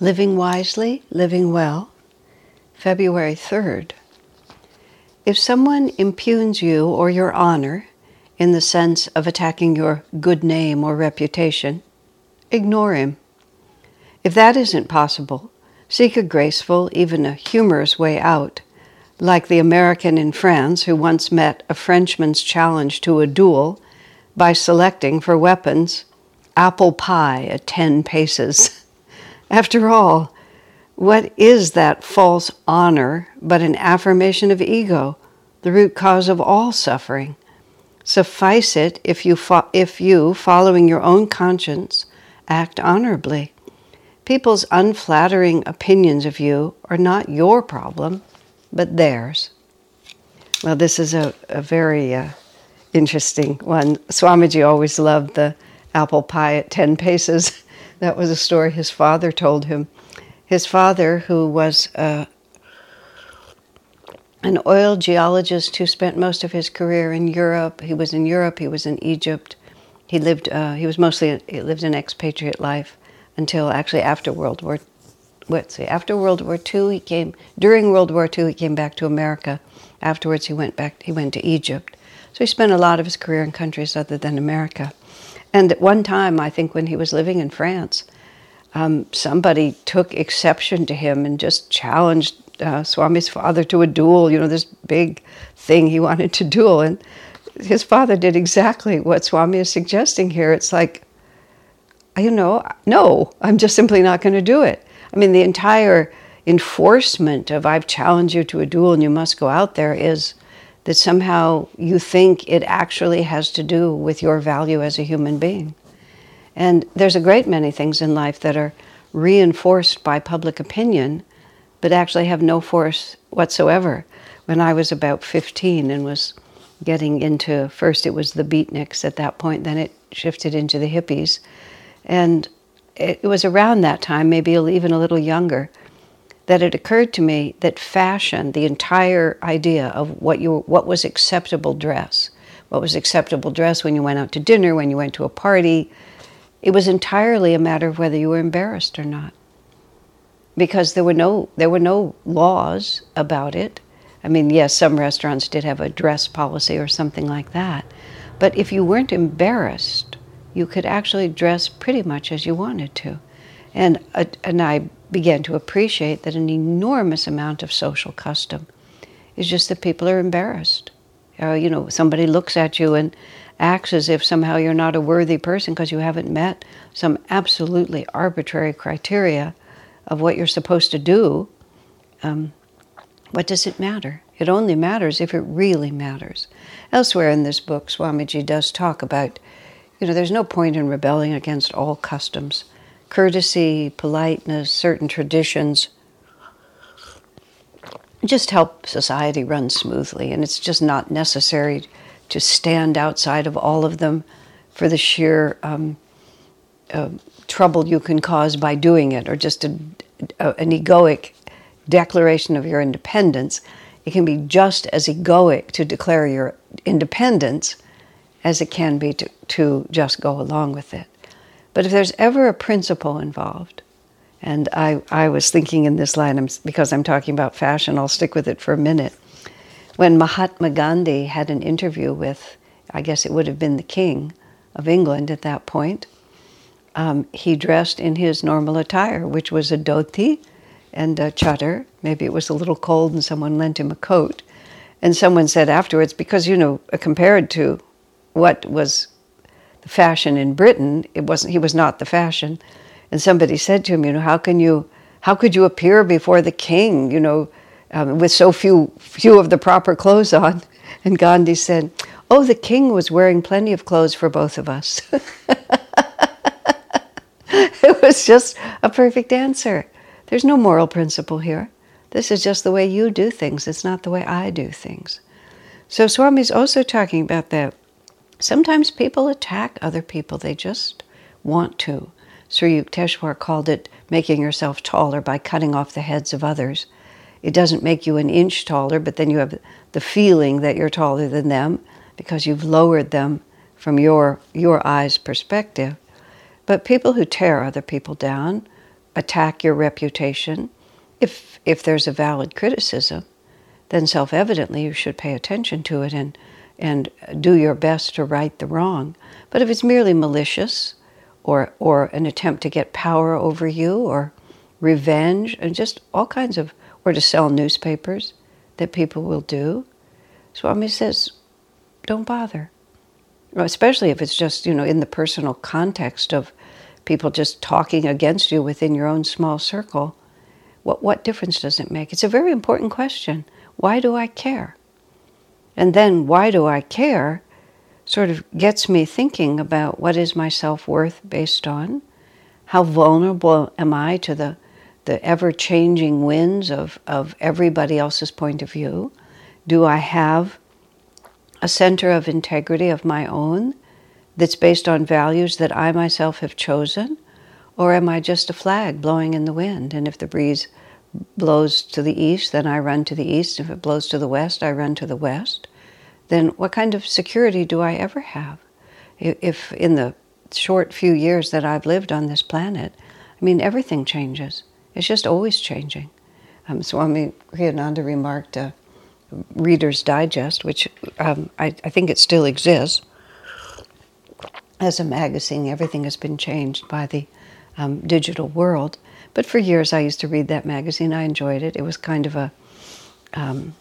Living Wisely, Living Well, February 3rd. If someone impugns you or your honor in the sense of attacking your good name or reputation, ignore him. If that isn't possible, seek a graceful, even a humorous way out, like the American in France who once met a Frenchman's challenge to a duel by selecting for weapons apple pie at 10 paces. After all, what is that false honor but an affirmation of ego, the root cause of all suffering? Suffice it if you, fo- if you, following your own conscience, act honorably. People's unflattering opinions of you are not your problem, but theirs. Well, this is a, a very uh, interesting one. Swamiji always loved the apple pie at 10 paces. That was a story his father told him. His father, who was uh, an oil geologist who spent most of his career in Europe, he was in Europe, he was in Egypt. He lived. Uh, he was mostly he lived an expatriate life until actually after World War. Let's. After World War II, he came. During World War II, he came back to America. Afterwards, he went back. He went to Egypt. So he spent a lot of his career in countries other than America. And at one time, I think when he was living in France, um, somebody took exception to him and just challenged uh, Swami's father to a duel, you know, this big thing he wanted to duel. And his father did exactly what Swami is suggesting here. It's like, you know, no, I'm just simply not going to do it. I mean, the entire enforcement of I've challenged you to a duel and you must go out there is that somehow you think it actually has to do with your value as a human being. And there's a great many things in life that are reinforced by public opinion, but actually have no force whatsoever. When I was about 15 and was getting into, first it was the beatniks at that point, then it shifted into the hippies. And it was around that time, maybe even a little younger, that it occurred to me that fashion, the entire idea of what you what was acceptable dress, what was acceptable dress when you went out to dinner, when you went to a party, it was entirely a matter of whether you were embarrassed or not. Because there were no there were no laws about it. I mean, yes, some restaurants did have a dress policy or something like that. But if you weren't embarrassed, you could actually dress pretty much as you wanted to. And, uh, and I began to appreciate that an enormous amount of social custom is just that people are embarrassed. Uh, you know, somebody looks at you and acts as if somehow you're not a worthy person because you haven't met some absolutely arbitrary criteria of what you're supposed to do. Um, what does it matter? It only matters if it really matters. Elsewhere in this book, Swamiji does talk about, you know, there's no point in rebelling against all customs courtesy, politeness, certain traditions just help society run smoothly. And it's just not necessary to stand outside of all of them for the sheer um, uh, trouble you can cause by doing it, or just a, a, an egoic declaration of your independence. It can be just as egoic to declare your independence as it can be to, to just go along with it. But if there's ever a principle involved, and I, I was thinking in this line, because I'm talking about fashion, I'll stick with it for a minute. When Mahatma Gandhi had an interview with, I guess it would have been the King of England at that point, um, he dressed in his normal attire, which was a dhoti and a chadar. Maybe it was a little cold and someone lent him a coat. And someone said afterwards, because, you know, compared to what was the fashion in Britain. It wasn't. He was not the fashion. And somebody said to him, you know, how can you, how could you appear before the king, you know, um, with so few few of the proper clothes on? And Gandhi said, oh, the king was wearing plenty of clothes for both of us. it was just a perfect answer. There's no moral principle here. This is just the way you do things. It's not the way I do things. So Swami's also talking about that. Sometimes people attack other people. They just want to. Sri Yukteswar called it making yourself taller by cutting off the heads of others. It doesn't make you an inch taller, but then you have the feeling that you're taller than them because you've lowered them from your, your eyes perspective. But people who tear other people down, attack your reputation, if, if there's a valid criticism, then self evidently you should pay attention to it and, and do your best to right the wrong. But if it's merely malicious or, or an attempt to get power over you or revenge and just all kinds of, or to sell newspapers that people will do, Swami says, don't bother. Especially if it's just, you know, in the personal context of people just talking against you within your own small circle. What, what difference does it make? It's a very important question. Why do I care? And then, why do I care sort of gets me thinking about what is my self worth based on? How vulnerable am I to the, the ever changing winds of, of everybody else's point of view? Do I have a center of integrity of my own that's based on values that I myself have chosen? Or am I just a flag blowing in the wind? And if the breeze blows to the east, then I run to the east. If it blows to the west, I run to the west. Then what kind of security do I ever have? If in the short few years that I've lived on this planet, I mean, everything changes. It's just always changing. Um, Swami Kriyananda remarked, uh, Reader's Digest, which um, I, I think it still exists as a magazine. Everything has been changed by the um, digital world. But for years, I used to read that magazine. I enjoyed it. It was kind of a, um,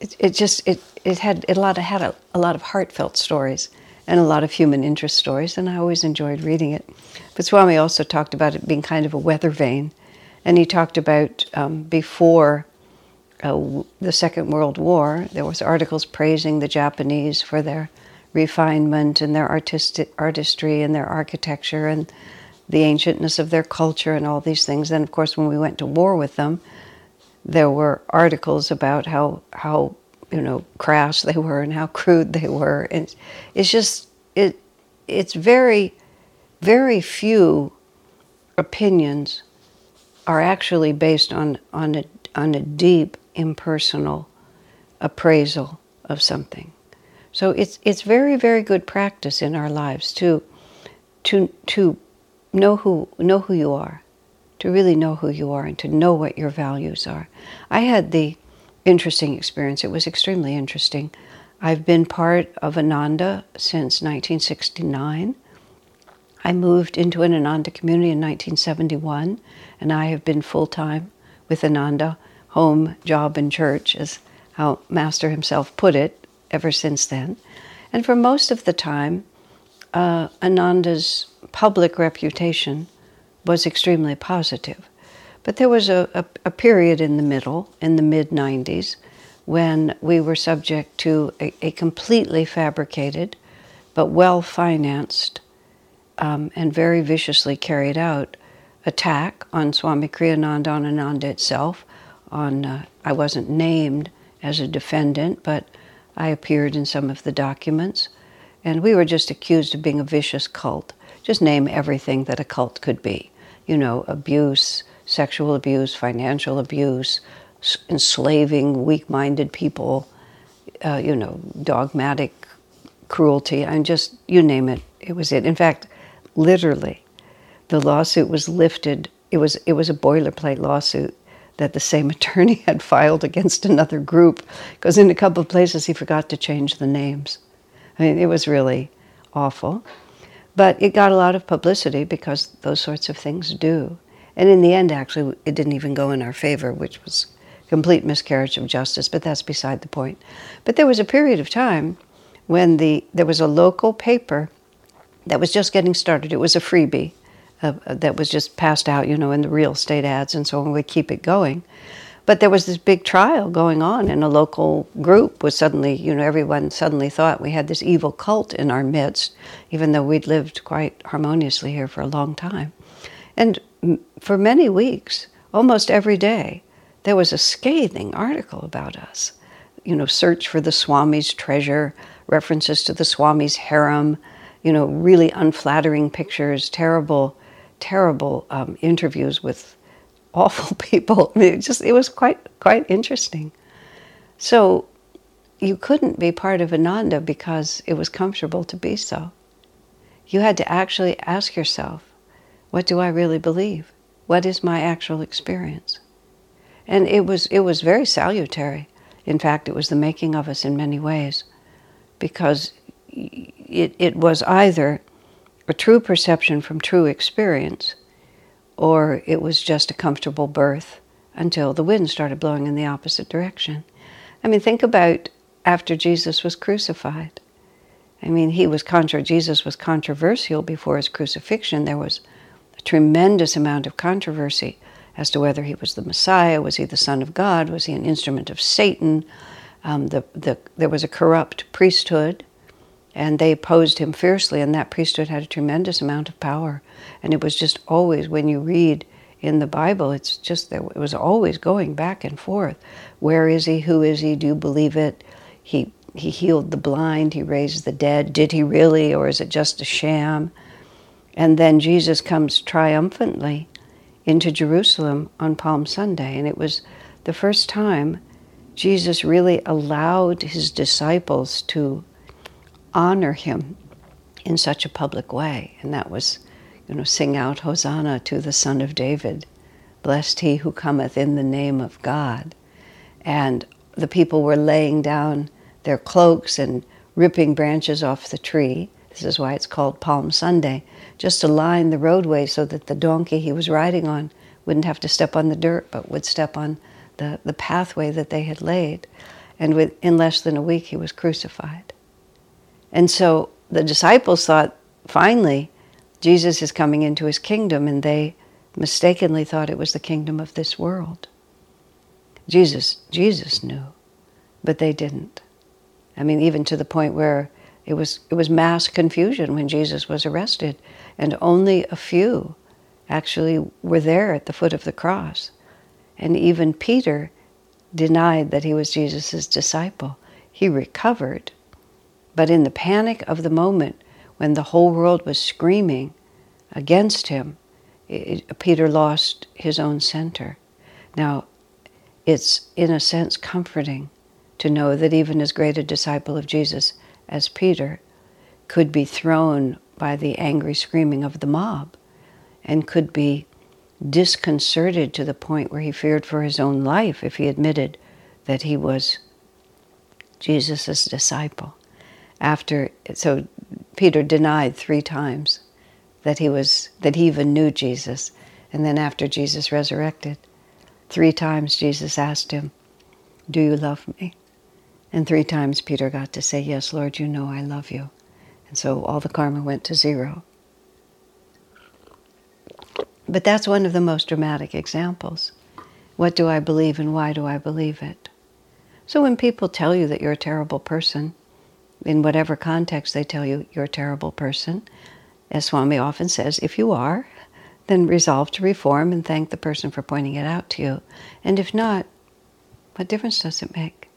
it, it just it it had it a lot of, had a, a lot of heartfelt stories and a lot of human interest stories, and I always enjoyed reading it. But Swami also talked about it being kind of a weather vane, and he talked about um, before uh, the Second World War, there was articles praising the Japanese for their refinement and their artistic artistry and their architecture and the ancientness of their culture and all these things. Then, of course, when we went to war with them, there were articles about how how you know crass they were and how crude they were, and it's just it it's very very few opinions are actually based on on a on a deep impersonal appraisal of something. So it's it's very very good practice in our lives to to to know who know who you are, to really know who you are and to know what your values are. I had the interesting experience. It was extremely interesting. I've been part of Ananda since 1969. I moved into an Ananda community in 1971, and I have been full time with Ananda home, job, and church, as how Master himself put it, ever since then. And for most of the time, uh, Ananda's public reputation was extremely positive. But there was a, a, a period in the middle, in the mid 90s, when we were subject to a, a completely fabricated but well financed um, and very viciously carried out attack on Swami Kriyananda on Ananda itself, on uh, I wasn't named as a defendant, but I appeared in some of the documents, and we were just accused of being a vicious cult. Just name everything that a cult could be, you know, abuse, sexual abuse, financial abuse, enslaving weak-minded people, uh, you know, dogmatic cruelty, and just you name it, it was it. In fact, literally, the lawsuit was lifted. It was it was a boilerplate lawsuit that the same attorney had filed against another group because in a couple of places he forgot to change the names. I mean, it was really awful. But it got a lot of publicity because those sorts of things do. And in the end, actually, it didn't even go in our favor, which was complete miscarriage of justice, but that's beside the point. But there was a period of time when the, there was a local paper that was just getting started. It was a freebie uh, that was just passed out, you know, in the real estate ads and so on. We keep it going. But there was this big trial going on, and a local group was suddenly, you know, everyone suddenly thought we had this evil cult in our midst, even though we'd lived quite harmoniously here for a long time. And for many weeks, almost every day, there was a scathing article about us. You know, search for the Swami's treasure, references to the Swami's harem, you know, really unflattering pictures, terrible, terrible um, interviews with awful people. It just it was quite quite interesting. So you couldn't be part of Ananda because it was comfortable to be so. You had to actually ask yourself, what do I really believe? What is my actual experience? And it was it was very salutary. In fact, it was the making of us in many ways, because it, it was either a true perception from true experience, or it was just a comfortable berth until the wind started blowing in the opposite direction. I mean, think about after Jesus was crucified. I mean, he was contra- Jesus was controversial before his crucifixion. There was a tremendous amount of controversy as to whether he was the Messiah, was he the Son of God, was he an instrument of Satan. Um, the, the, there was a corrupt priesthood, and they opposed him fiercely, and that priesthood had a tremendous amount of power. And it was just always, when you read in the Bible, it's just that it was always going back and forth. Where is he? Who is he? Do you believe it? He he healed the blind, he raised the dead. Did he really, or is it just a sham? And then Jesus comes triumphantly into Jerusalem on Palm Sunday, and it was the first time Jesus really allowed his disciples to honor him in such a public way, and that was, you know, sing out Hosanna to the Son of David, blessed he who cometh in the name of God. And the people were laying down their cloaks and ripping branches off the tree. This is why it's called Palm Sunday, just to line the roadway so that the donkey he was riding on wouldn't have to step on the dirt, but would step on the, the pathway that they had laid. And with, in less than a week, he was crucified. And so the disciples thought, finally, Jesus is coming into his kingdom, and they mistakenly thought it was the kingdom of this world. Jesus, Jesus knew, but they didn't. I mean, even to the point where it was, it was mass confusion when Jesus was arrested, and only a few actually were there at the foot of the cross. And even Peter denied that he was Jesus' disciple. He recovered. But in the panic of the moment, when the whole world was screaming against him, it, Peter lost his own center. Now, it's in a sense comforting to know that even as great a disciple of Jesus as Peter could be thrown by the angry screaming of the mob and could be disconcerted to the point where he feared for his own life if he admitted that he was Jesus' disciple. After so Peter denied three times that he was that he even knew Jesus. And then after Jesus resurrected, three times Jesus asked him, Do you love me? And three times Peter got to say, Yes, Lord, you know I love you. And so all the karma went to zero. But that's one of the most dramatic examples. What do I believe and why do I believe it? So when people tell you that you're a terrible person, in whatever context they tell you you're a terrible person, as Swami often says, if you are, then resolve to reform and thank the person for pointing it out to you. And if not, what difference does it make?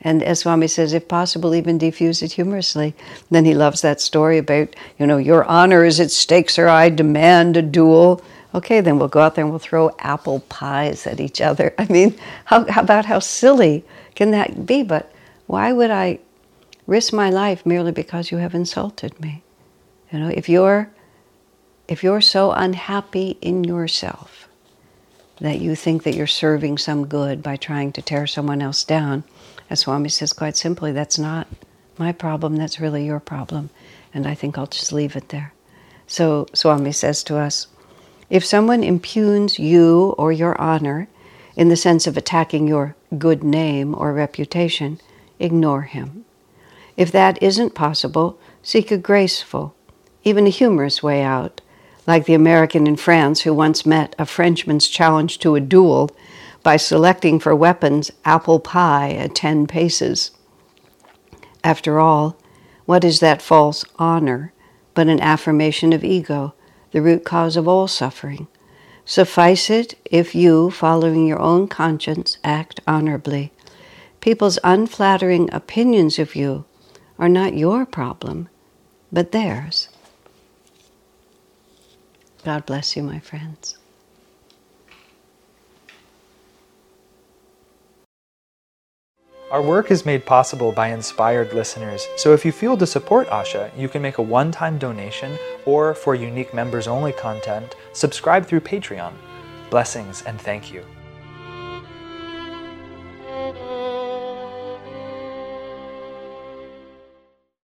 And as Swami says, if possible, even diffuse it humorously. Then he loves that story about, you know, your honor is at stake, sir. I demand a duel. Okay, then we'll go out there and we'll throw apple pies at each other. I mean, how, how about how silly can that be? But why would I risk my life merely because you have insulted me? You know, if you're if you're so unhappy in yourself that you think that you're serving some good by trying to tear someone else down, as Swami says quite simply, that's not my problem, that's really your problem. And I think I'll just leave it there. So Swami says to us if someone impugns you or your honor in the sense of attacking your good name or reputation, ignore him. If that isn't possible, seek a graceful, even a humorous way out, like the American in France who once met a Frenchman's challenge to a duel by selecting for weapons apple pie at 10 paces. After all, what is that false honor but an affirmation of ego, the root cause of all suffering. Suffice it if you, following your own conscience, act honorably. People's unflattering opinions of you are not your problem, but theirs. God bless you, my friends. Our work is made possible by inspired listeners, so if you feel to support Asha, you can make a one time donation or, for unique members only content, subscribe through Patreon. Blessings and thank you.